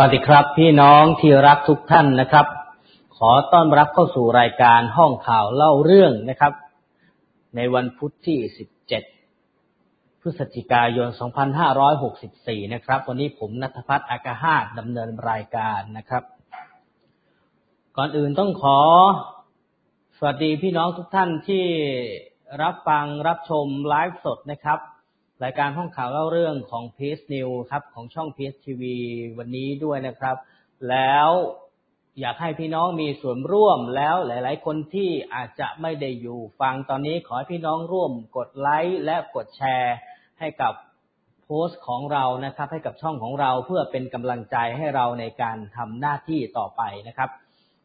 สวัสดีครับ พี่น้องที่รักทุกท่านนะครับ ขอต้อนรับเข้าสู่รายการห้องข่าวเล่าเรื่องนะครับ ในวันพุธที่ 17 พฤศจิกายน 2564 นะครับ วันนี้ผมนัทพัฒน์อากาฮาดดำเนินรายการนะครับ ก่อนอื่นต้องขอ สวัสดีพี่น้องทุกท่านที่รับฟังรับชมไลฟ์สดนะครับ รายการห้องข่าวเล่าเรื่องของ p ี e New ครับ ของช่อง p ี e TV วันนี้ด้วยนะครับ แล้วอยากให้พี่น้องมีส่วนร่วมแล้วหลาย ๆ คนที่อาจจะไม่ได้อยู่ฟังตอนนี้ขอให้พี่น้องร่วมกดไลค์และกดแชร์ให้กับโพสต์ของเรานะครับ ให้กับช่องของเราเพื่อเป็นกำลังใจให้เราในการทำหน้าที่ต่อไปนะครับ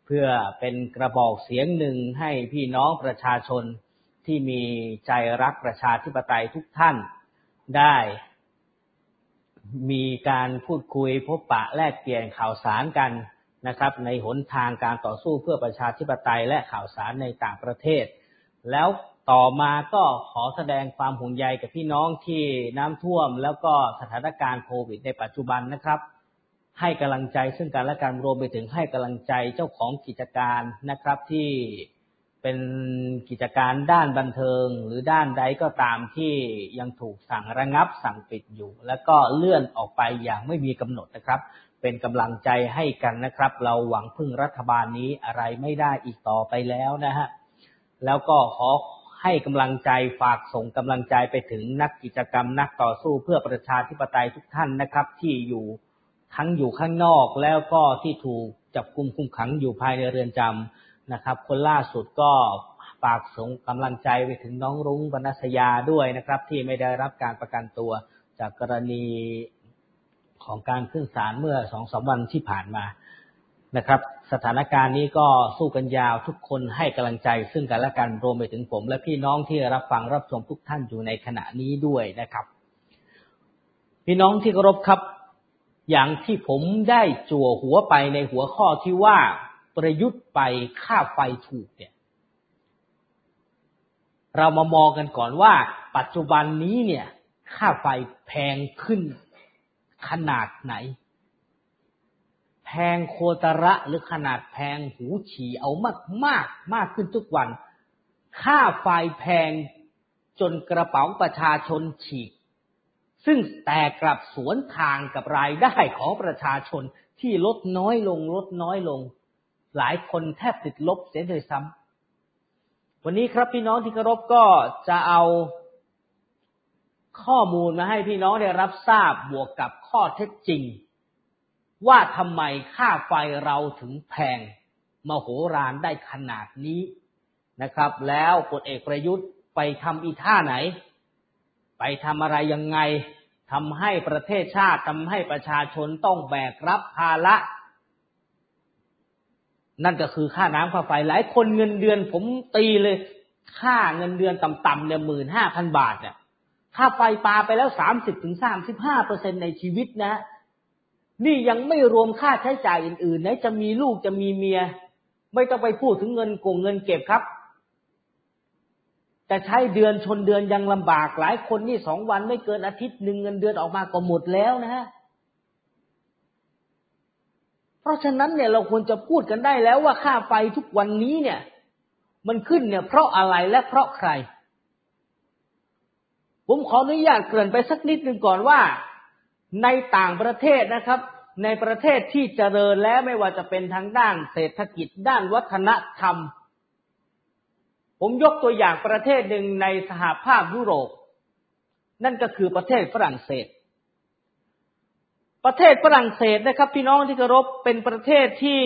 เพื่อเป็นกระบอกเสียงหนึ่งให้พี่น้องประชาชนที่มีใจรักประชาธิปไตยทุกท่าน ได้มีการพูดคุยพบปะแลกเปลี่ยนข่าวสารกันนะครับ ในหนทางการต่อสู้เพื่อประชาธิปไตยและข่าวสารในต่างประเทศ แล้วต่อมาก็ขอแสดงความห่วงใยกับพี่น้องที่น้ำท่วม แล้วก็สถานการณ์โควิดในปัจจุบันนะครับ ให้กำลังใจซึ่งกันและกันรวมไปถึงให้กำลังใจเจ้าของกิจการนะครับที่ เป็นกิจการด้านบันเทิง หรือด้านใดก็ตามที่ยังถูกสั่งระงับสั่งปิดอยู่ แล้วก็เลื่อนออกไปอย่างไม่มีกำหนดนะครับ เป็นกำลังใจให้กันนะครับ เราหวังพึ่งรัฐบาลนี้อะไรไม่ได้อีกต่อไปแล้วนะฮะแล้วก็ขอให้กำลังใจฝากส่งกำลังใจไปถึงนักกิจกรรมนักต่อสู้เพื่อประชาธิปไตยทุกท่านนะครับ ที่อยู่ทั้งอยู่ข้างนอกแล้วก็ที่ถูกจับกุมคุมขังอยู่ภายในเรือนจำ นะครับ คนล่าสุดก็ฝากส่งกำลังใจไปถึงน้องรุ้งบรรณสยาด้วยนะครับ ที่ไม่ได้รับการประกันตัวจากกรณีของการขึ้นศาลเมื่อสองสามวันที่ผ่านมานะครับ สถานการณ์นี้ก็สู้กันยาวทุกคนให้กำลังใจ ซึ่งกันและกันรวมไปถึงผม และพี่น้องที่รับฟังรับชมทุกท่านอยู่ในขณะนี้ด้วยนะครับ พี่น้องที่เคารพครับ อย่างที่ผมได้จั่วหัวไปในหัวข้อที่ว่า ประยุทธ์ไปค่าไฟถูกเนี่ย เรามามองกันก่อนว่า ปัจจุบันนี้เนี่ย ค่าไฟแพงขึ้นขนาดไหน แพงโคตระหรือขนาดแพงหูฉี่เอามากมากมากขึ้นทุกวัน ค่าไฟแพงจนกระเป๋าประชาชนฉีก ซึ่งแต่กลับสวนทางกับรายได้ของประชาชนที่ลดน้อยลงลดน้อยลง หลายคนแทบติดลบเสียเลยซ้ำวันนี้ครับพี่น้องที่เคารพก็จะเอาข้อมูลมาให้พี่น้องได้รับทราบบวกกับข้อเท็จจริง ว่าทำไมค่าไฟเราถึงแพงมโหฬารได้ขนาดนี้นะครับ แล้วพลเอกประยุทธ์ไปทำอีท่าไหน ไปทำอะไรยังไงทำให้ประเทศชาติทำให้ประชาชนต้องแบกรับภาระ นั่นก็คือค่าน้ำค่าไฟหลายคนเงินเดือน ผมตีเลย ค่าเงินเดือนต่ำๆเนี่ยหมื่นห้าพันบาทเนี่ยค่าไฟปาไปแล้วสามสิบถึงสามสิบห้าเปอร์เซ็นในชีวิตนะ นี่ยังไม่รวมค่าใช้จ่ายอื่นๆนะจะมีลูกจะมีเมีย ไม่ต้องไปพูดถึงเงินกงเงินเก็บครับจะใช้เดือนชนเดือนยังลำบากหลายคนนี่สองวันไม่เกินอาทิตย์หนึ่งเงินเดือนออกมาก็หมดแล้วนะฮะ เพราะฉะนั้นเนี่ยเราควรจะพูดกันได้แล้วว่าค่าไฟทุกวันนี้เนี่ย มันขึ้นเนี่ย เพราะอะไรและเพราะใคร ผมขออนุญาตเกริ่นไปสักนิดหนึ่งก่อนว่า ในต่างประเทศนะครับ ในประเทศที่เจริญแล้วไม่ว่าจะเป็นทางด้านเศรษฐกิจด้านวัฒนธรรม ผมยกตัวอย่างประเทศหนึ่งในสหภาพยุโรป นั่นก็คือประเทศฝรั่งเศส ประเทศฝรั่งเศสนะครับ พี่น้องที่เคารพเป็นประเทศที่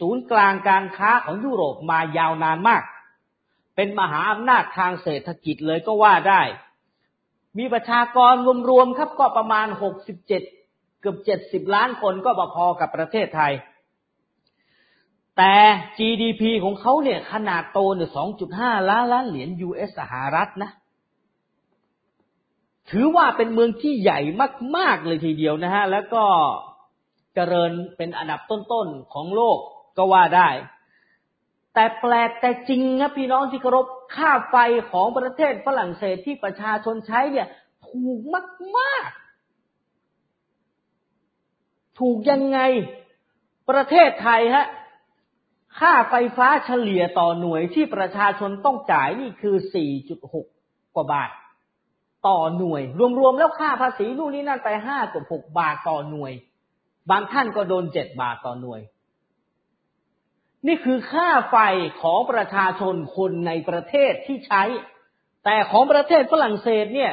ศูนย์กลางการค้าของยุโรปมายาวนานมาก เป็นมหาอำนาจทางเศรษฐกิจเลยก็ว่าได้ มีประชากรรวมๆครับก็ประมาณหกสิบเกือบเจ็ดสิบล้านคนก็พอกับประเทศไทย แต่ GDP ของเขาเนี่ยขนาดโตเนี่ยสองจุดห้าล้านล้านเหรียญ US สหรัฐนะ ถือว่าเป็นเมืองที่ใหญ่มาก ๆ เลยทีเดียวนะฮะ แล้วก็เจริญเป็นอันดับต้น ๆ ของโลกก็ว่าได้ แต่แปลกแต่จริงนะพี่น้องที่เคารพค่าไฟของประเทศฝรั่งเศสที่ประชาชนใช้เนี่ย ถูกมาก ๆ ถูกยังไงประเทศไทยฮะค่าไฟฟ้าเฉลี่ยต่อหน่วยที่ประชาชนต้องจ่ายนี่คือ 4.6 กว่าบาท ต่อหน่วย รวมๆแล้วค่าภาษีนู่นนี่นั่นไป5กับ6บาทต่อหน่วย บางท่านก็โดน7บาทต่อหน่วย นี่คือค่าไฟของประชาชนคนในประเทศที่ใช้ แต่ของประเทศฝรั่งเศสเนี่ย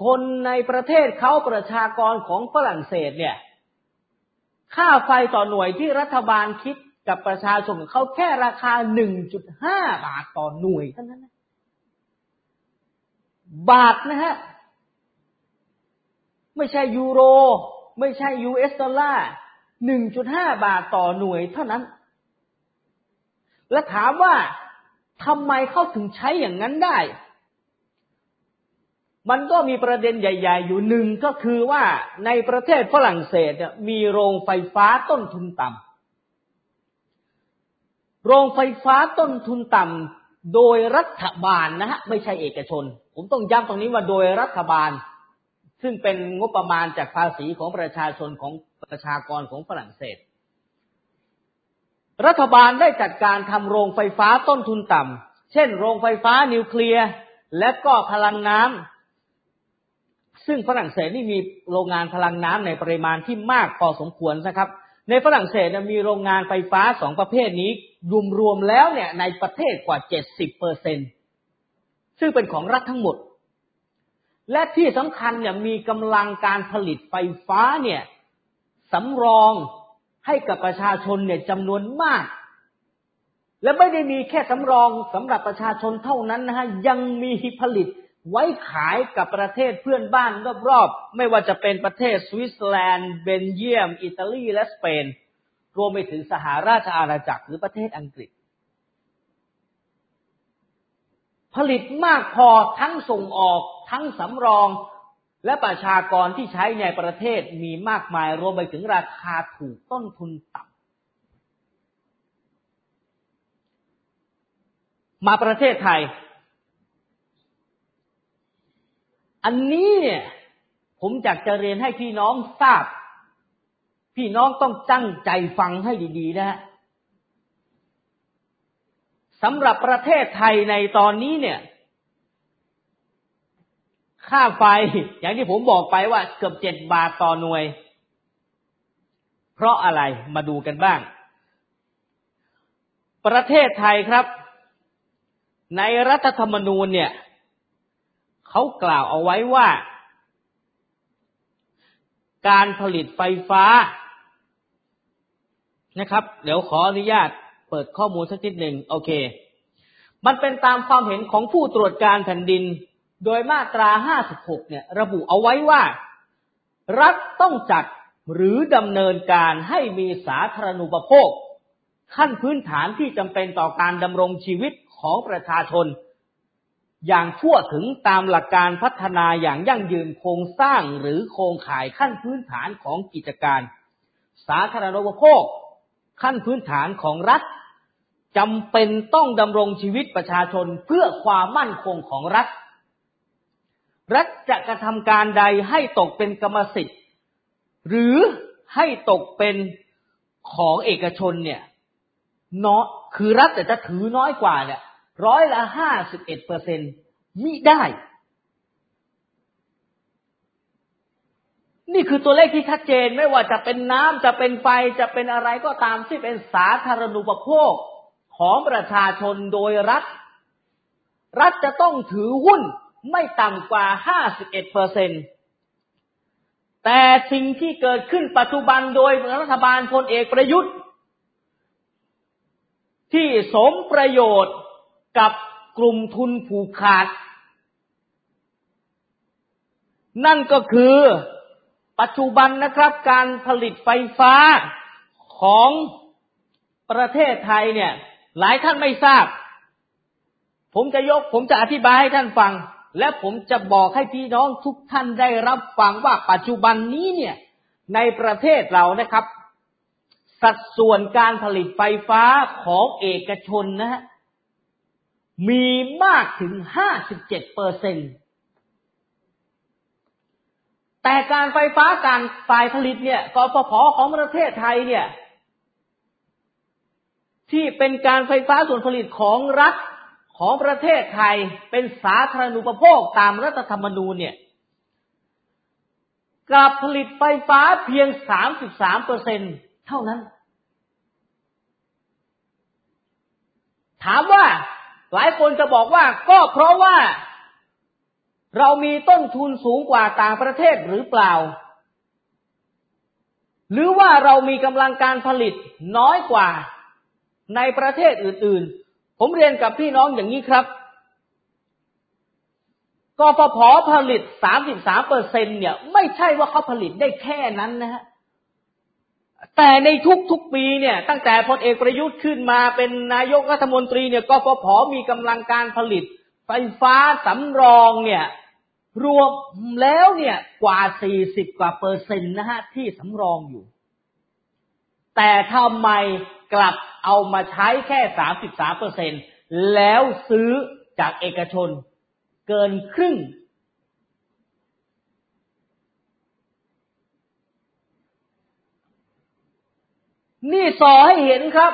คนในประเทศเขาประชากรของฝรั่งเศสเนี่ย ค่าไฟต่อหน่วยที่รัฐบาลคิดกับประชาชนเขาแค่ราคา 1.5 บาทต่อหน่วยเท่านั้น บาทนะฮะ ไม่ใช่ยูโร ไม่ใช่ US dollar 1.5บาทต่อหน่วยเท่านั้น และถามว่าทำไมเขาถึงใช้อย่างนั้นได้ มันก็มีประเด็นใหญ่ ๆ อยู่หนึ่งก็คือว่าในประเทศฝรั่งเศสมีโรงไฟฟ้าต้นทุนต่ำโรงไฟฟ้าต้นทุนต่ำ โดยรัฐบาลนะฮะไม่ใช่เอกชน ผมต้องย้ำตรงนี้ว่าโดยรัฐบาล ซึ่งเป็นงบประมาณจากภาษีของประชาชนของประชากรของฝรั่งเศส รัฐบาลได้จัดการทำโรงไฟฟ้าต้นทุนต่ำเช่น โรงไฟฟ้านิวเคลียร์และก็พลังน้ำซึ่งฝรั่งเศสนี่มีโรงงานพลังน้ำในปริมาณที่มากพอสมควรนะครับ ในฝรั่งเศสมีโรงงานไฟฟ้าสองประเภทนี้ รวมๆแล้วเนี่ยในประเทศกว่าเจ็ดสิบเปอร์เซ็นต์ซึ่งเป็นของรัฐทั้งหมด และที่สำคัญเนี่ยมีกำลังการผลิตไฟฟ้าเนี่ยสำรองให้กับประชาชนเนี่ยจำนวนมาก และไม่ได้มีแค่สำรองสำหรับประชาชนเท่านั้นนะฮะยังมีผลิตไว้ขายกับประเทศเพื่อนบ้านรอบๆ ไม่ว่าจะเป็นประเทศสวิตเซอร์แลนด์ เบลเยียม อิตาลี และสเปน รวมไปถึงสหราชอาณาจักรหรือประเทศอังกฤษ ผลิตมากพอทั้งส่งออกทั้งสำรองและประชากรที่ใช้ในประเทศมีมากมายรวมไปถึงราคาถูกต้นทุนต่ำมาประเทศไทย อันนี้เนี่ยผมอยากจะเรียนให้พี่น้องทราบ พี่น้องต้องตั้งใจฟังให้ดี ๆ นะฮะสำหรับประเทศไทยในตอนนี้เนี่ย ค่าไฟอย่างที่ผมบอกไปว่าเกือบเจ็ดบาทต่อหน่วย เพราะอะไรมาดูกันบ้าง ประเทศไทยครับ ในรัฐธรรมนูญเนี่ย เขากล่าวเอาไว้ว่า การผลิตไฟฟ้า นะครับ เดี๋ยวขออนุญาตเปิดข้อมูลสักนิดหนึ่งโอเค มันเป็นตามความเห็นของผู้ตรวจการแผ่นดิน โดยมาตรา 56 เนี่ย ระบุเอาไว้ว่า รัฐต้องจัดหรือดำเนินการให้มีสาธารณูปโภค ขั้นพื้นฐานที่จำเป็นต่อการดำรงชีวิตของประชาชน อย่างทั่วถึงตามหลักการพัฒนาอย่างยั่งยืนโครงสร้างหรือโครงข่ายขั้นพื้นฐานของกิจการ สาธารณูปโภค ขั้นพื้นฐานของรัฐจำเป็นต้องดำรงชีวิตประชาชนเพื่อความมั่นคงของรัฐ รัฐจะกระทำการใดให้ตกเป็นกรรมสิทธิ์ หรือให้ตกเป็นของเอกชนเนี่ยเนาะคือรัฐแต่จะถือน้อยกว่าเนี่ยร้อยละห้าสิบเอ็ดเปอร์เซ็นต์มิได้ นี่คือตัวเลขที่ชัดเจนไม่ว่าจะเป็นน้ำจะเป็นไฟจะเป็นอะไรก็ตามที่เป็นสาธารณูปโภคของประชาชนโดยรัฐ รัฐจะต้องถือหุ้นไม่ต่ำกว่าห้าสิบเอ็ดเปอร์เซ็นแต่สิ่งที่เกิดขึ้นปัจจุบันโดยรัฐบาลพลเอกประยุทธ์ ที่สมประโยชน์กับกลุ่มทุนผูกขาด นั่นก็คือ ปัจจุบันนะครับการผลิตไฟฟ้าของประเทศไทยเนี่ย หลายท่านไม่ทราบ ผมจะยกผมจะอธิบายให้ท่านฟัง และผมจะบอกให้พี่น้องทุกท่านได้รับฟังว่าปัจจุบันนี้เนี่ย ในประเทศเรานะครับ สัดส่วนการผลิตไฟฟ้าของเอกชนนะฮะมีมากถึง57เปอร์เซ็นต์ แต่การไฟฟ้าการฝ่ายผลิตเนี่ยกฟผของประเทศไทยเนี่ย ที่เป็นการไฟฟ้าส่วนผลิตของรัฐของประเทศไทยเป็นสาธารณูปโภคตามรัฐธรรมนูญเนี่ยกลับผลิตไฟฟ้าเพียง 33เปอร์เซ็นเท่านั้น ถามว่าหลายคนจะบอกว่าก็เพราะว่า เรามีต้นทุนสูงกว่าต่างประเทศหรือเปล่า หรือว่าเรามีกำลังการผลิตน้อยกว่าในประเทศอื่น ๆ ผมเรียนกับพี่น้องอย่างนี้ครับกฟผผลิต 33เปอร์เซ็นเนี่ยไม่ใช่ว่าเขาผลิตได้แค่นั้นนะฮะ แต่ในทุกๆปีเนี่ย ตั้งแต่พลเอกประยุทธ์ขึ้นมาเป็นนายกรัฐมนตรีเนี่ยกฟผมีกำลังการผลิตไฟฟ้าสำรองเนี่ย รวมแล้วเนี่ยกว่า 40 กว่าเปอร์เซ็นต์นะฮะที่สำรองอยู่ แต่ทำไมกลับเอามาใช้แค่ 33เปอร์เซ็นต์แล้วซื้อจากเอกชนเกินครึ่ง นี่สอให้เห็นครับ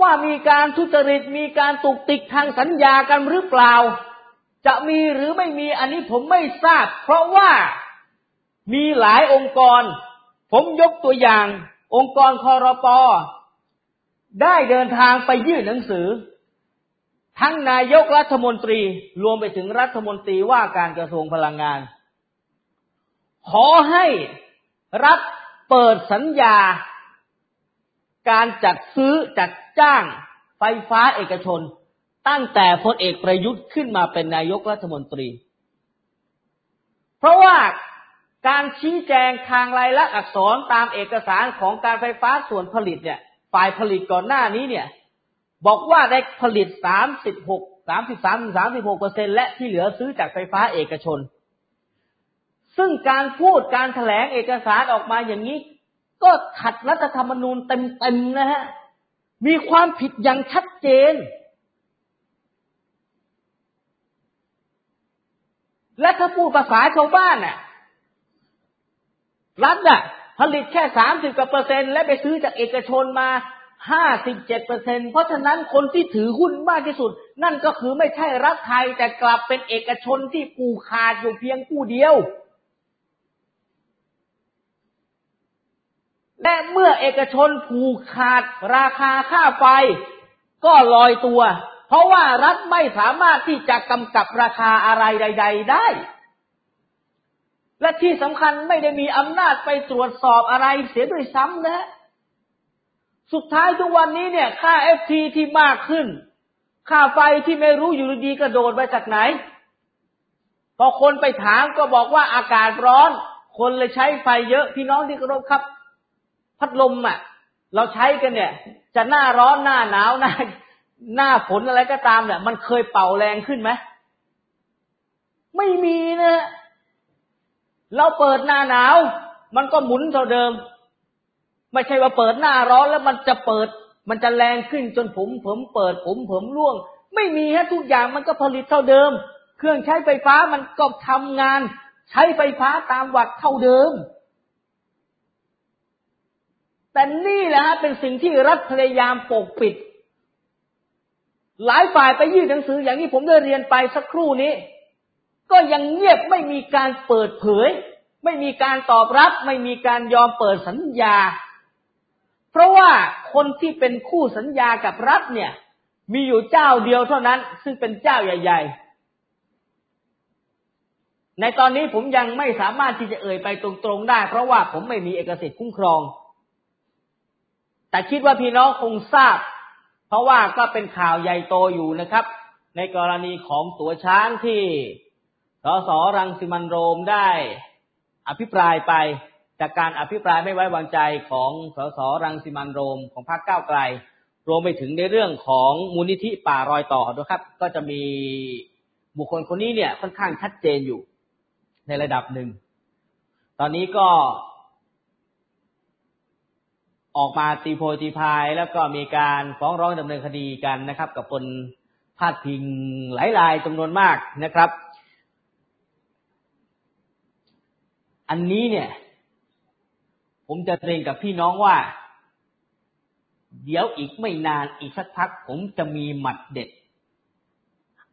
ว่ามีการทุจริตมีการตุกติกทางสัญญากันหรือเปล่า จะมีหรือไม่มีอันนี้ผมไม่ทราบ เพราะว่ามีหลายองค์กร ผมยกตัวอย่าง องค์กรคอรปอได้เดินทางไปยื่นหนังสือ ทั้งนายกรัฐมนตรีรวมไปถึงรัฐมนตรีว่าการกระทรวงพลังงาน ขอให้รัฐเปิดสัญญา การจัดซื้อจัดจ้างไฟฟ้าเอกชน ตั้งแต่พลเอกประยุทธ์ขึ้นมาเป็นนายกรัฐมนตรี เพราะว่าการชี้แจงทางลายลักษณ์อักษรตามเอกสารของการไฟฟ้าส่วนผลิตเนี่ย ฝ่ายผลิตก่อนหน้านี้เนี่ย บอกว่าได้ผลิต 36 33 36เปอร์เซ็นและที่เหลือซื้อจากไฟฟ้าเอกชน ซึ่งการพูดการถแถลงเอกสารออกมาอย่างนี้ ก็ขัดรัฐธรรมนูญเต็มๆนะฮะ มีความผิดอย่างชัดเจน และถ้าพูดภาษาชาวบ้านน่ะ รัฐน่ะ ผลิตแค่สามสิบกว่าเปอร์เซ็นต์และไปซื้อจากเอกชนมาห้าสิบเจ็ดเปอร์เซ็นเพราะฉะนั้นคนที่ถือหุ้นมากที่สุด นั่นก็คือไม่ใช่รัฐไทยแต่กลับเป็นเอกชนที่ปูขาดอยู่เพียงผู้เดียว และเมื่อเอกชนผูกขาดราคาค่าไฟ ก็ลอยตัว เพราะว่ารัฐไม่สามารถที่จะกำกับราคาอะไรใด ๆ ได้ และที่สำคัญไม่ได้มีอำนาจไปตรวจสอบอะไรเสียด้วยซ้ำนะ สุดท้ายทุกวันนี้เนี่ยค่าเอฟทีที่มากขึ้น ค่าไฟที่ไม่รู้อยู่ดีกระโดดมาจากไหน พอคนไปถามก็บอกว่าอากาศร้อน คนเลยใช้ไฟเยอะพี่น้องที่กรบครับ พัดลมอะ เราใช้กันเนี่ย จะหน้าร้อนหน้าหนาวหน้าหน้าฝนอะไรก็ตามเนี่ย มันเคยเป่าแรงขึ้นไหมไม่มีนะเราเปิดหน้าหนาว มันก็หมุนเท่าเดิม ไม่ใช่ว่าเปิดหน้าร้อนแล้วมันจะเปิด มันจะแรงขึ้นจนผมผมเปิดผมผมร่วง ไม่มีฮะทุกอย่างมันก็ผลิตเท่าเดิม เครื่องใช้ไฟฟ้ามันก็ทำงาน ใช้ไฟฟ้าตามวัดเท่าเดิม แต่นี่แหละฮะเป็นสิ่งที่รัฐพยายามปกปิด หลายฝ่ายไปยื่นหนังสืออย่างที่ผมได้เรียนไปสักครู่นี้ ก็ยังเงียบไม่มีการเปิดเผย ไม่มีการตอบรับ ไม่มีการยอมเปิดสัญญา เพราะว่าคนที่เป็นคู่สัญญากับรัฐเนี่ย มีอยู่เจ้าเดียวเท่านั้น ซึ่งเป็นเจ้าใหญ่ ๆในตอนนี้ผมยังไม่สามารถที่จะเอ่ยไปตรงๆได้ เพราะว่าผมไม่มีเอกสิทธิ์คุ้มครอง แต่คิดว่าพี่น้องคงทราบ เพราะว่าก็เป็นข่าวใหญ่โตอยู่นะครับ ในกรณีของตัวช้างที่สสรังสิมันโรมได้อภิปรายไปจากการอภิปรายไม่ไว้วางใจของสสรังสิมันโรมของพรรคก้าวไกล รวมไปถึงในเรื่องของมูลนิธิป่ารอยต่อด้วยครับ ก็จะมีบุคคลคนนี้เนี่ยค่อนข้างชัดเจนอยู่ในระดับหนึ่ง ตอนนี้ก็ ออกมาตีโพยตีพาย แล้วก็มีการฟ้องร้องดำเนินคดีกันนะครับ กับคนพาดพิงหลายรายจำนวนมากนะครับ อันนี้เนี่ย ผมจะเรียนกับพี่น้องว่า เดี๋ยวอีกไม่นานอีกสักพัก ผมจะมีหมัดเด็ด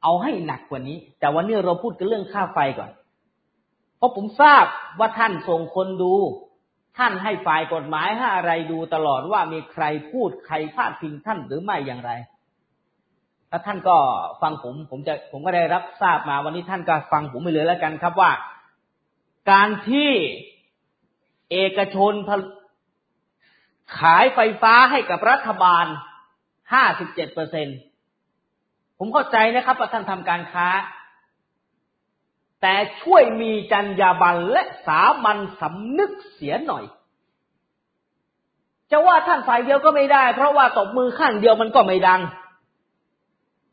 เอาให้หนักกว่านี้ แต่วันนี้เราพูดกันเรื่องค่าไฟก่อน เพราะผมทราบว่าท่านส่งคนดู ท่านให้ฝ่ายกฎหมายให้อะไรดูตลอดว่ามีใครพูดใครพาดพิงท่านหรือไม่อย่างไรแล้วท่านก็ฟังผมผมจะผมก็ได้รับทราบมาวันนี้ท่านก็ฟังผมไปเลยแล้วกันครับว่า การที่เอกชนขายไฟฟ้าให้กับรัฐบาลห้าสิบเจ็ดเปอร์เซ็นผมเข้าใจนะครับว่าท่านทำการค้า แต่ช่วยมีจรรยาบรรณและสามัญสำนึกเสียหน่อย จะว่าท่านฝ่ายเดียวก็ไม่ได้ เพราะว่าตบมือข้างเดียวมันก็ไม่ดัง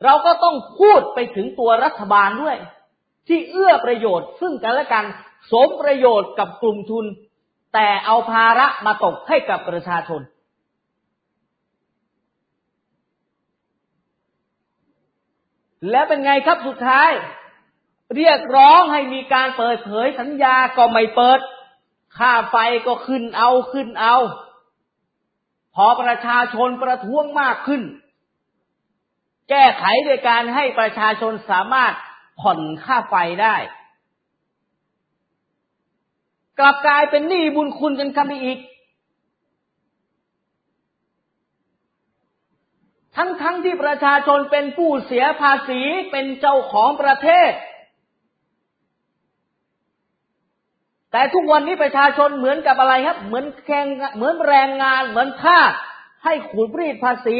เราก็ต้องพูดไปถึงตัวรัฐบาลด้วย ที่เอื้อประโยชน์ซึ่งกันและกันสมประโยชน์กับกลุ่มทุน แต่เอาภาระมาตกให้กับประชาชน และเป็นไงครับสุดท้าย เรียกร้องให้มีการเปิดเผยสัญญาก็ไม่เปิด ค่าไฟก็ขึ้นเอาขึ้นเอา พอประชาชนประท้วงมากขึ้น แก้ไขโดยการให้ประชาชนสามารถผ่อนค่าไฟได้ กลับกลายเป็นหนี้บุญคุณกันกันไปอีก ทั้งๆทที่ประชาชนเป็นผู้เสียภาษีเป็นเจ้าของประเทศ แต่ทุกวันนี้ประชาชนเหมือนกับอะไรครับ เหมือนแข่งเหมือนแรงงาน เหมือนทาสให้ขูดรีดภาษี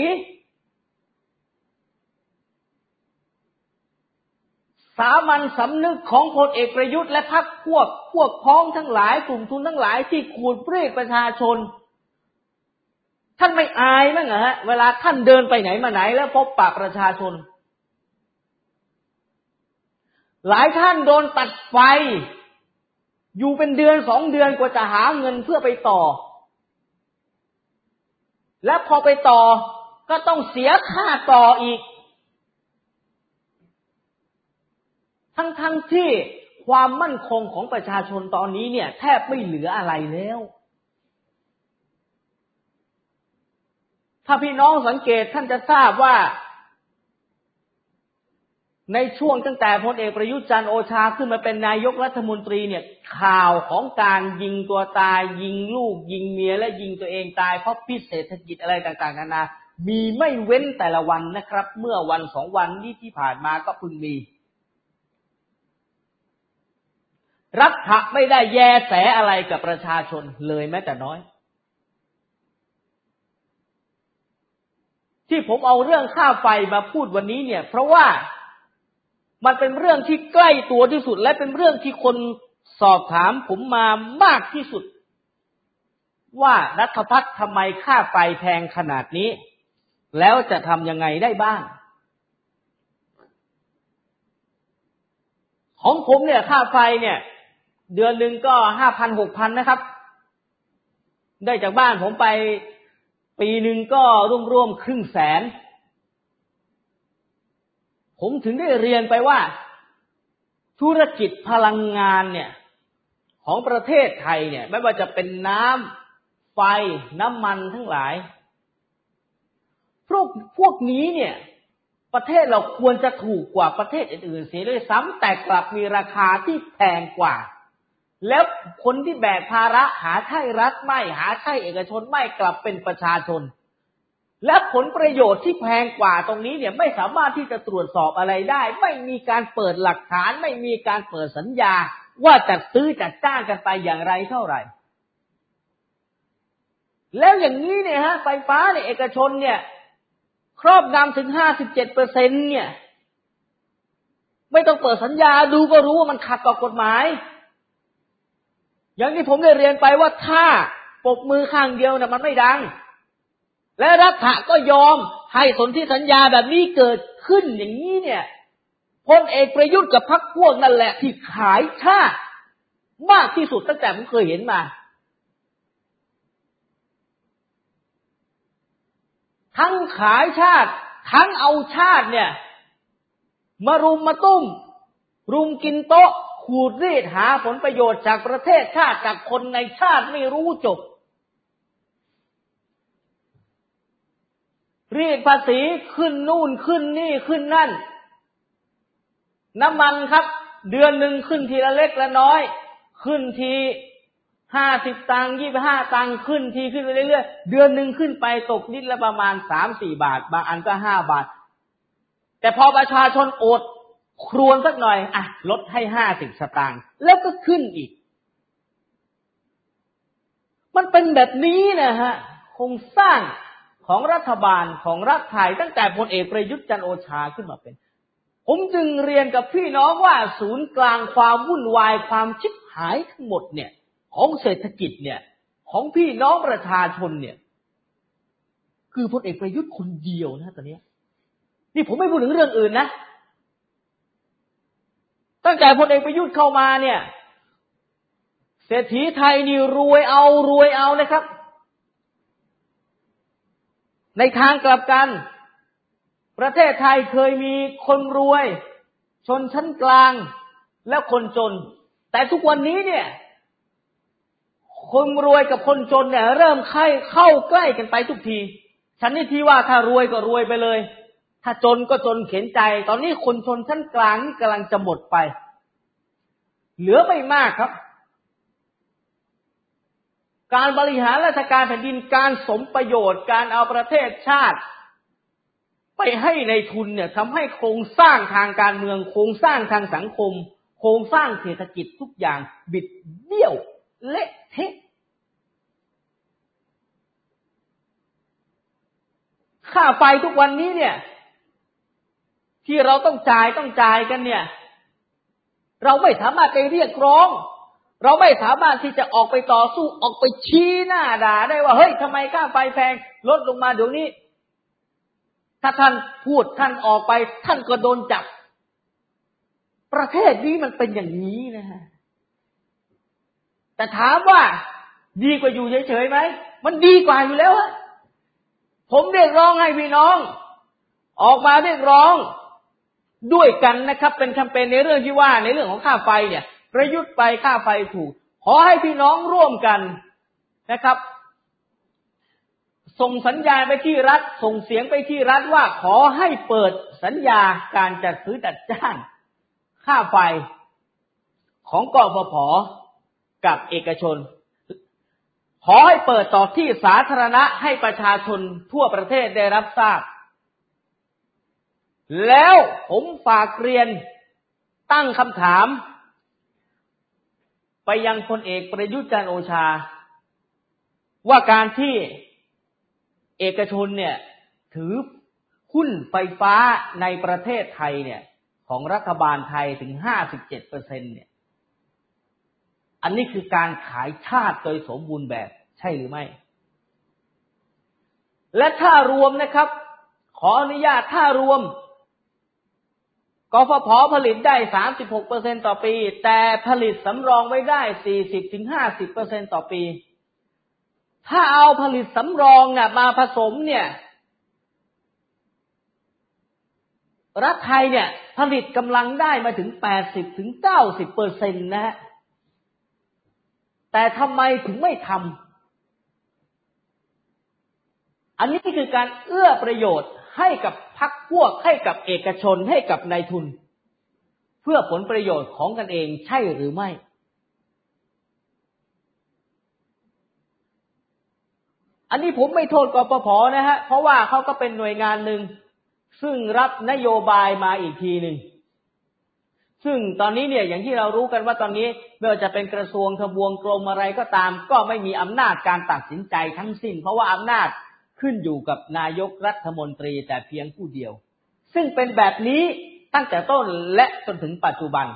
สามัญสำนึกของพลเอกประยุทธ์และพรรคพวกพวกพ้องทั้งหลายกลุ่มทุนทั้งหลายที่ขูดรีดประชาชน ท่านไม่อายมั้งเหรอฮะเวลาท่านเดินไปไหนมาไหน แล้วพบปะประชาชน หลายท่านโดนตัดไฟ อยู่เป็นเดือนสองเดือนกว่าจะหาเงินเพื่อไปต่อ และพอไปต่อก็ต้องเสียค่าต่ออีก ทั้งๆทที่ความมั่นคงของประชาชนตอนนี้เนี่ย แทบไม่เหลืออะไรแล้ว ถ้าพี่น้องสังเกตท่านจะทราบว่า ในช่วงตั้งแต่พลเอกประยุทธ์จันโอชาขึ้นมาเป็นนายกรัฐมนตรีเนี่ยข่าวของการยิงตัวตาย ยิงลูก ยิงเมียและยิงตัวเองตายเพราะพิษเศรษฐกิจอะไรต่างๆนานา มีไม่เว้นแต่ละวันนะครับ เมื่อวันสองวันนี้ที่ผ่านมาก็พึงมี รัฐไม่ได้แยแสอะไรกับประชาชนเลยแม้แต่น้อยที่ผมเอาเรื่องค่าไฟมาพูดวันนี้เนี่ย เพราะว่า มันเป็นเรื่องที่ใกล้ตัวที่สุด และเป็นเรื่องที่คนสอบถามผมมามากที่สุด ว่ารัฐพัฒน์ทำไมค่าไฟแพงขนาดนี้ แล้วจะทำยังไงได้บ้าง ของผมเนี่ยค่าไฟเนี่ย เดือนหนึ่งก็ห้าพันหกพันนะครับ ได้จากบ้านผมไปปีหนึ่งก็ร่วมร่วมครึ่งแสน ผมถึงได้เรียนไปว่า ธุรกิจพลังงานเนี่ย ของประเทศไทยเนี่ย ไม่ว่าจะเป็นน้ำไฟน้ำมันทั้งหลาย พวกพวกนี้เนี่ย ประเทศเราควรจะถูกกว่าประเทศอื่นๆเสียด้วยซ้ำแต่กลับมีราคาที่แพงกว่า แล้วคนที่แบกภาระหาใช่รัฐไม่หาใช่เอกชนไม่กลับเป็นประชาชน และผลประโยชน์ที่แพงกว่าตรงนี้เนี่ยไม่สามารถที่จะตรวจสอบอะไรได้ ไม่มีการเปิดหลักฐาน ไม่มีการเปิดสัญญา ว่าจัดซื้อจัดจ้างกันไปอย่างไรเท่าไหร่ แล้วอย่างนี้เนี่ยฮะไฟฟ้าเนี่ยเอกชนเนี่ย ครอบงำถึงห้าสิบเจ็ดเปอร์เซ็นเนี่ย ไม่ต้องเปิดสัญญาดูก็รู้ว่ามันขัดต่อกฎหมาย อย่างที่ผมได้เรียนไปว่าถ้าปกมือข้างเดียวนะ่ะมันไม่ดัง และรัฐะก็ยอมให้สนธิสัญญาแบบนี้เกิดขึ้นอย่างนี้เนี่ยพลเอกประยุทธ์กับพรรคพวกนั่นแหละที่ขายชาติมากที่สุดตั้งแต่ผมเคยเห็นมา ทั้งขายชาติ ทั้งเอาชาติเนี่ย มารุมมาตุ้ม รุมกินโต๊ะขขูดรีดหาผลประโยชน์จากประเทศชาติจากคนในชาติไม่รู้จบ รีดภาษีขึ้นนู่นขึ้นนี่ขึ้นนั่น น้ำมันครับ เดือนหนึ่งขึ้นทีละเล็กละน้อย ขึ้นทีห้าสิบตังค์ยี่ห้าตังค์ขึ้นทีขึ้นไปเรื่อยๆเดือนหนึ่งขึ้นไปตกนิดละประมาณสามสี่บาท บางอันก็ห้าบาท แต่พอประชาชนอดครวนสักหน่อยอะลดให้ห้าสิบสตางค์แล้วก็ขึ้นอีก มันเป็นแบบนี้นะฮะโครงสร้าง ของรัฐบาลของรัฐไทย ตั้งแต่พลเอกประยุทธ์จันโอชาขึ้นมาเป็น ผมจึงเรียนกับพี่น้องว่าศูนย์กลางความวุ่นวายความชิบหายทั้งหมดเนี่ย ของเศรษฐกิจเนี่ย ของพี่น้องประชาชนเนี่ย คือพลเอกประยุทธ์คนเดียวนะตอนนี้นี่ผมไม่พูดถึงเรื่องอื่นนะ ตั้งแต่พลเอกประยุทธ์เข้ามาเนี่ยเศรษฐีไทยนี่รวยเอารวยเอานะครับ ในทางกลับกัน ประเทศไทยเคยมีคนรวย ชนชั้นกลางและคนจน แต่ทุกวันนี้เนี่ย คนรวยกับคนจนเนี่ย เริ่มเข้าเข้าใกล้กันไปทุกที ฉันนี่ที่ว่าถ้ารวยก็รวยไปเลย ถ้าจนก็จนเข็นใจ ตอนนี้คนชนชั้นกลางนี่กำลังจะหมดไป เหลือไม่มากครับ การบริหารราชการแผ่นดินการสมประโยชน์ การเอาประเทศชาติ ไปให้ในทุนเนี่ยทำให้โครงสร้างทางการเมือง โครงสร้างทางสังคม โครงสร้างเศรษฐกิจทุกอย่าง บิดเบี้ยวเละเทะค่าไฟทุกวันนี้เนี่ย ที่เราต้องจ่ายต้องจ่ายกันเนี่ย เราไม่สามารถไปเรียกร้อง เราไม่สามารถที่จะออกไปต่อสู้ออกไปชี้หน้าด่าได้ว่าเฮ้ยทำไมค่าไฟแพงลดลงมาเดี๋ยวนี้ ถ้าท่านพูดท่านออกไป ท่านก็โดนจับ ประเทศนี้มันเป็นอย่างนี้นะฮะแต่ถามว่าดีกว่าอยู่เฉยๆไหมมันดีกว่าอยู่แล้วฮะผมเรียกร้องให้พี่น้อง ออกมาเรียกร้องด้วยกันนะครับ เป็นแคมเปญในเรื่องที่ว่าในเรื่องของค่าไฟเนี่ย ประยุทธ์ไปค่าไฟถูก ขอให้พี่น้องร่วมกันนะครับ ส่งสัญญาณไปที่รัฐ ส่งเสียงไปที่รัฐว่าขอให้เปิดสัญญาการจัดซื้อจัดจ้างค่าไฟของกฟผกับเอกชน ขอให้เปิดต่อที่สาธารณะให้ประชาชนทั่วประเทศได้รับทราบ แล้วผมฝากเรียนตั้งคำถาม ยังพลเอกประยุทธ์จันโอชา ว่าการที่เอกชนเนี่ยถือหุ้นไฟฟ้าในประเทศไทยเนี่ยของรัฐบาลไทยถึงห้าสิบเจ็ดเปอร์เซ็นเนี่ย อันนี้คือการขายชาติโดยสมบูรณ์แบบใช่หรือไม่ และถ้ารวมนะครับ ขออนุญาตถ้ารวม กฟผผลิตได้36เปอร์เซ็นต่อปี แต่ผลิตสำรองไว้ได้40ถึง50เปอร์เซ็นต่อปี ถ้าเอาผลิตสำรองนี่ยมาผสมเนี่ย รัฐไทยเนี่ย ผลิตกำลังได้มาถึง80ถึง90เปอร์เซ็นตนะฮะ แต่ทำไมถึงไม่ทำ อันนี้คือการเอื้อประโยชน์ให้กับ พักพวกให้กับเอกชนให้กับนายทุน เพื่อผลประโยชน์ของกันเองใช่หรือไม่ อันนี้ผมไม่โทษกปพนะฮะ เพราะว่าเขาก็เป็นหน่วยงานหนึ่ง ซึ่งรับนโยบายมาอีกทีหนึ่งซึ่งตอนนี้เนี่ยอย่างที่เรารู้กันว่าตอนนี้ไม่ว่าจะเป็นกระทรวงทบวงกรมอะไรก็ตาม ก็ไม่มีอำนาจการตัดสินใจทั้งสิ้น เพราะว่าอำนาจ ขึ้นอยู่กับนายกรัฐมนตรีแต่เพียงผู้เดียว ซึ่งเป็นแบบนี้ตั้งแต่ต้นและจนถึงปัจจุบัน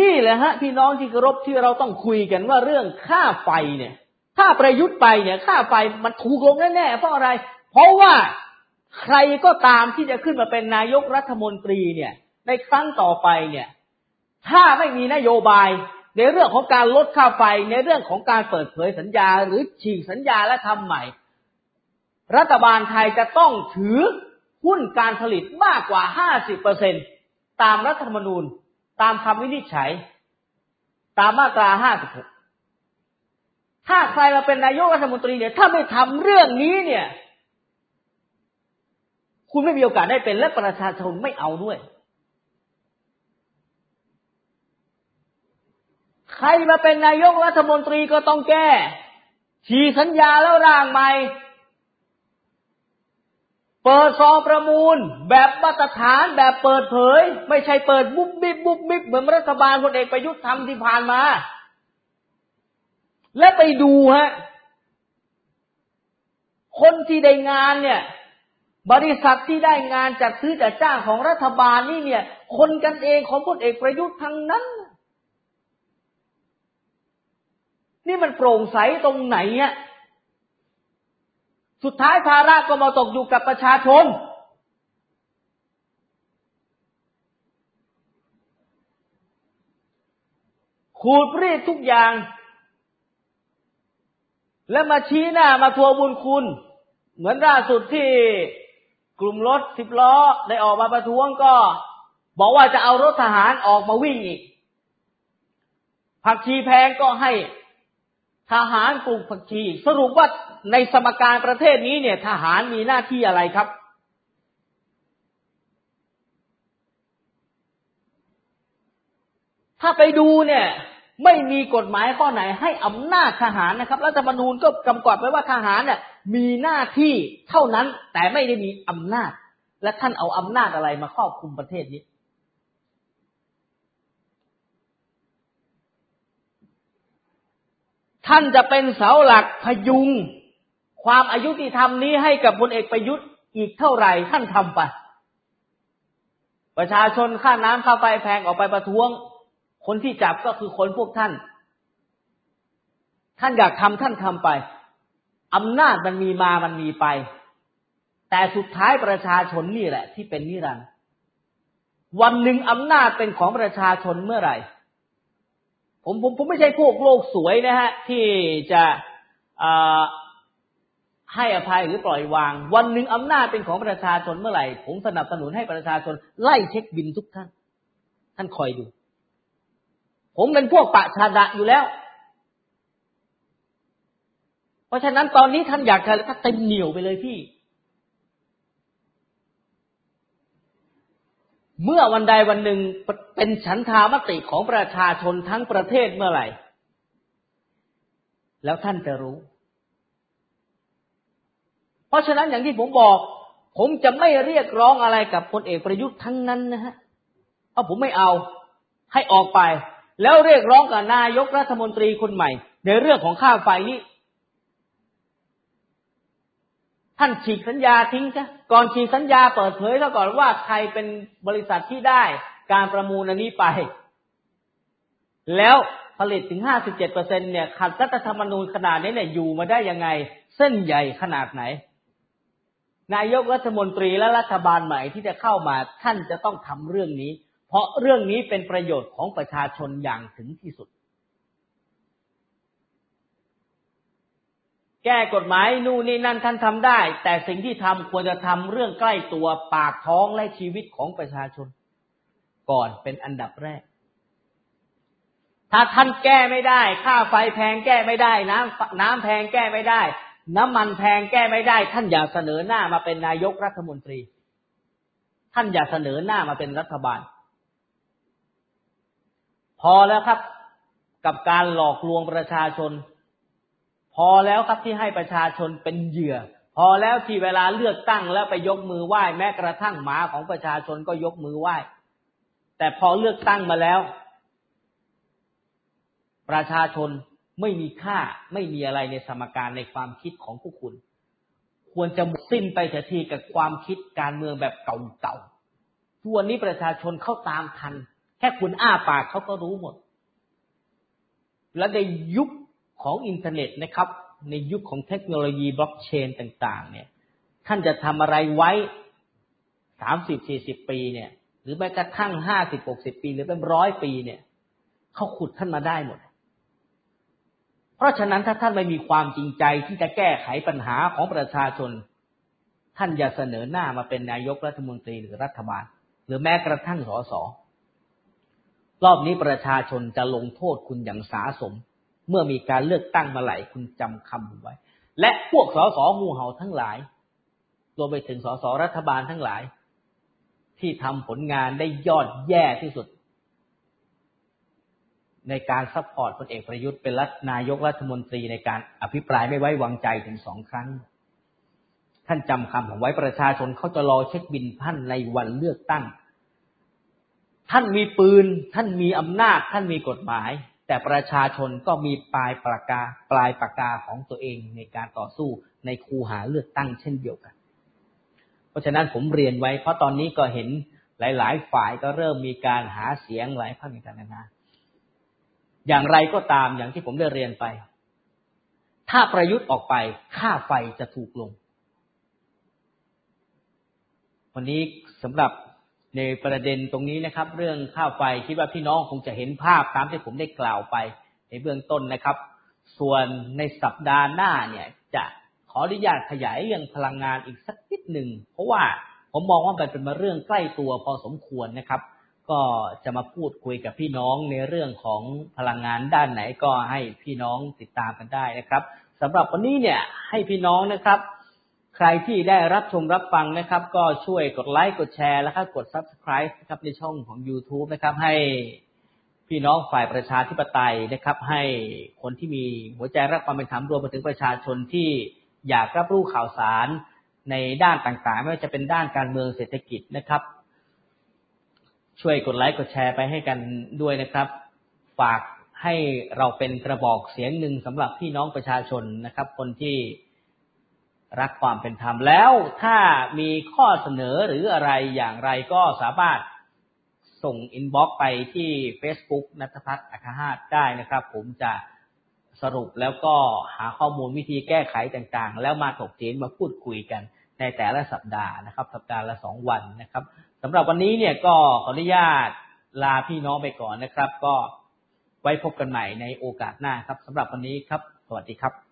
นี่แหละฮะพี่น้องที่เคารพที่เราต้องคุยกันว่าเรื่องค่าไฟเนี่ย ถ้าประยุทธ์ไปเนี่ย ค่าไฟมันถูกลงแน่ๆเพราะอะไร เพราะว่าใครก็ตามที่จะขึ้นมาเป็นนายกรัฐมนตรีเนี่ย ในครั้งต่อไปเนี่ย ถ้าไม่มีนโยบาย ในเรื่องของการลดค่าไฟในเรื่องของการเปิดเผยสัญญา หรือฉีกสัญญาและทำใหม่ รัฐบาลไทยจะต้องถือหุ้นการผลิตมากกว่าห้าสิบเปอร์เซ็นตามรัฐธรรมนูญ ตามคำวินิจฉัย ตามมาตราห้าสิบถ้าใครมาเป็นนายกรัฐมนตรีเนี่ย ถ้าไม่ทำเรื่องนี้เนี่ย คุณไม่มีโอกาสได้เป็นและประชาชนไม่เอาด้วย ใค รมาเป็นนายกรัฐมนตรีก็ต้องแก้ ฉีสัญญาแล้วร่างใหม่ เปิดซองประมูล แบบมาตรฐานแบบเปิดเผย ไม่ใช่เปิดบุบบิบบุบบิบเหมือนรัฐบาลพลเอกประยุทธ์ทำที่ผ่านมา และไปดูฮะ คนที่ได้งานเนี่ยบริษัทที่ได้งานจัดซื้อจัดจ้างของรัฐบาลนี่เนี่ย คนกันเองของพลเอกประยุทธ์ทั้งนั้น นี่มันโปร่งใสตรงไหนอะสุดท้ายภาระก็มาตกอยู่กับประชาชน ขูดรีดทุกอย่าง และมาชี้หน้ามาทัวบุญคุณ เหมือนล่าสุดที่กลุ่มรถสิบล้อได้ออกมาประท้วงก็ บอกว่าจะเอารถทหารออกมาวิ่งอีก ผักชีแพงก็ให้ ทหารปลูกผักชี สรุปว่าในสมการประเทศนี้เนี่ย ทหารมีหน้าที่อะไรครับ ถ้าไปดูเนี่ย ไม่มีกฎหมายข้อไหนให้อำนาจทหารนะครับรัฐธรรมนูญก็กำกับไว้ว่าทหารเนี่ยมีหน้าที่เท่านั้นแต่ไม่ได้มีอำนาจ และท่านเอาอำนาจอะไรมาครอบคุมประเทศนี้ ท่านจะเป็นเสาหลักพยุง ความอายุติธรรมนี้ให้กับพลเอกประยุทธ์อีกเท่าไหร่ท่านทำไป ประชาชนค่าน้ำค่าไฟแพงออกไปประท้วง คนที่จับก็คือคนพวกท่าน ท่านอยากทำท่านทำไปอำนาจมันมีมามันมีไป แต่สุดท้ายประชาชนนี่แหละ ที่เป็นนิรันดร์วันหนึ่งอำนาจเป็นของประชาชนเมื่อไหร่ ผมผมผมไม่ใช่พวกโลกสวยนะฮะ ที่จะให้อภัยหรือปล่อยวาง วันหนึ่งอำนาจเป็นของประชาชนเมื่อไหร่ ผมสนับสนุนให้ประชาชน ไล่เช็คบินทุกท่าน ท่านคอยดู ผมเป็นพวกปะชาดะอยู่แล้ว เพราะฉะนั้นตอนนี้ท่านอยากจะก็เต็มเหนียวไปเลยพี่ เมื่อวันใดวันหนึ่งเป็นฉันทามติของประชาชนทั้งประเทศเมื่อไหร่ แล้วท่านจะรู้ เพราะฉะนั้นอย่างที่ผมบอก ผมจะไม่เรียกร้องอะไรกับพลเอกประยุทธ์ทั้งนั้นนะฮะเพราะผมไม่เอาให้ออกไป แล้วเรียกร้องกับนายกรัฐมนตรีคนใหม่ ในเรื่องของค่าไฟนี้ ท่านฉีกสัญญาทิ้งซะก่อนฉีกสัญญาเปิดเผยแล้วก่อนว่าใครเป็นบริษัทที่ได้การประมูลอันนี้ไป แล้วผลิตถึงห้าสิบเจ็ดเปอร์เซ็นเนี่ยขัดรัฐธรรมนูญขนาดนี้เนี่ยอยู่มาได้ยังไง เส้นใหญ่ขนาดไหน นายกรัฐมนตรีและรัฐบาลใหม่ที่จะเข้ามาท่านจะต้องทำเรื่องนี้ เพราะเรื่องนี้เป็นประโยชน์ของประชาชนอย่างถึงที่สุด แก้กฎหมายนู่นนี่นั่นท่านทำได้ แต่สิ่งที่ทำควรจะทำเรื่องใกล้ตัวปากท้องและชีวิตของประชาชน ก่อนเป็นอันดับแรก ถ้าท่านแก้ไม่ได้ ค่าไฟแพงแก้ไม่ได้ น้ำน้ำแพงแก้ไม่ได้ น้ำมันแพงแก้ไม่ได้ ท่านอย่าเสนอหน้ามาเป็นนายกรัฐมนตรี ท่านอย่าเสนอหน้ามาเป็นรัฐบาล พอแล้วครับกับการหลอกลวงประชาชน พอแล้วครับที่ให้ประชาชนเป็นเหยื่อ พอแล้วที่เวลาเลือกตั้งแล้วไปยกมือไหว้แม้กระทั่งหมาของประชาชนก็ยกมือไหว้แต่พอเลือกตั้งมาแล้ว ประชาชนไม่มีค่าไม่มีอะไรในสมการในความคิดของผู้คุณ ควรจะหมดสิ้นไปเสียทีกับความคิดการเมืองแบบเก่าๆทุกวันนี้ประชาชนเข้าตามทัน แค่คุณอ้าปากเขาก็รู้หมด และในยุค ของอินเทอร์เน็ตนะครับ ในยุคของเทคโนโลยีบล็อกเชนต่าง ๆ เนี่ย ท่านจะทำอะไรไว้สามสิบสี่สิบปีเนี่ย หรือแม้กระทั่งห้าสิบหกสิบปี หรือเป็นร้อยปีเนี่ยเขาขุดท่านมาได้หมด เพราะฉะนั้นถ้าท่านไม่มีความจริงใจที่จะแก้ไขปัญหาของประชาชน ท่านอย่าเสนอหน้ามาเป็นนายกรัฐมนตรีหรือรัฐบาล หรือแม้กระทั่งสสรอบนี้ประชาชนจะลงโทษคุณอย่างสาสม เมื่อมีการเลือกตั้งเมื่อไหร่คุณจำคำไว้ และพวกสสงูเห่าทั้งหลายรวมไปถึงสสรัฐบาลทั้งหลาย ที่ทำผลงานได้ยอดแย่ที่สุด ในการ support พลเอกประยุทธ์เป็นรัฐนายกรัฐมนตรีในการอภิปรายไม่ไว้วางใจถึงสองครั้ง ท่านจำคำผมไว้ประชาชนเขาจะรอเช็คบินท่านในวันเลือกตั้ง ท่านมีปืน ท่านมีอำนาจ ท่านมีกฎหมาย แต่ประชาชนก็มีปลายปากกาปลายปากกาของตัวเองในการต่อสู้ในคูหาเลือกตั้งเช่นเดียวกัน เพราะฉะนั้นผมเรียนไว้ เพราะตอนนี้ก็เห็นหลาย ๆ ฝ่ายก็เริ่มมีการหาเสียงหลายภาคการนานาอย่างไรก็ตามอย่างที่ผมได้เรียนไป ถ้าประยุทธ์ออกไปค่าไฟจะถูกลง วันนี้สำหรับ ในประเด็นตรงนี้นะครับ เรื่องค่าไฟคิดว่าพี่น้องคงจะเห็นภาพตามที่ผมได้กล่าวไปในเบื้องต้นนะครับ ส่วนในสัปดาห์หน้าเนี่ยจะขออนุญาตขยายเรื่องพลังงานอีกสักนิดหนึ่งเพราะว่าผมมองว่ามันเป็นมาเรื่องใกล้ตัวพอสมควรนะครับ ก็จะมาพูดคุยกับพี่น้องในเรื่องของพลังงานด้านไหนก็ให้พี่น้องติดตามกันได้นะครับสำหรับวันนี้เนี่ยให้พี่น้องนะครับ ใครที่ได้รับชมรับฟังนะครับ ก็ช่วยกดไลค์กดแชร์แล้วก็กด subscribe นะครับในช่องของ YouTube นะครับให้พี่น้องฝ่ายประชาธิปไตยนะครับ ให้คนที่มีหัวใจรักความเป็นธรรมรวมไปถึงประชาชนที่อยากรับรู้ข่าวสารในด้านต่างๆ ไม่ว่าจะเป็นด้านการเมืองเศรษฐกิจนะครับ ช่วยกดไลค์กดแชร์ไปให้กันด้วยนะครับ ฝากให้เราเป็นกระบอกเสียงหนึ่งสำหรับพี่น้องประชาชนนะครับ คนที่ รักความเป็นธรรมแล้วถ้ามีข้อเสนอหรืออะไรอย่างไรก็สามารถส่ง inbox ไปที่ Facebook นัทพัฒน์อัคาหาตได้นะครับ ผมจะสรุปแล้วก็หาข้อมูลวิธีแก้ไขต่างๆ แล้วมาถกเถียงมาพูดคุยกันในแต่ละสัปดาห์นะครับ สัปดาห์ละสองวันนะครับสำหรับวันนี้เนี่ยก็ขออนุญาตลาพี่น้องไปก่อนนะครับ ก็ไว้พบกันใหม่ในโอกาสหน้าครับสำหรับวันนี้ครับ สวัสดีครับ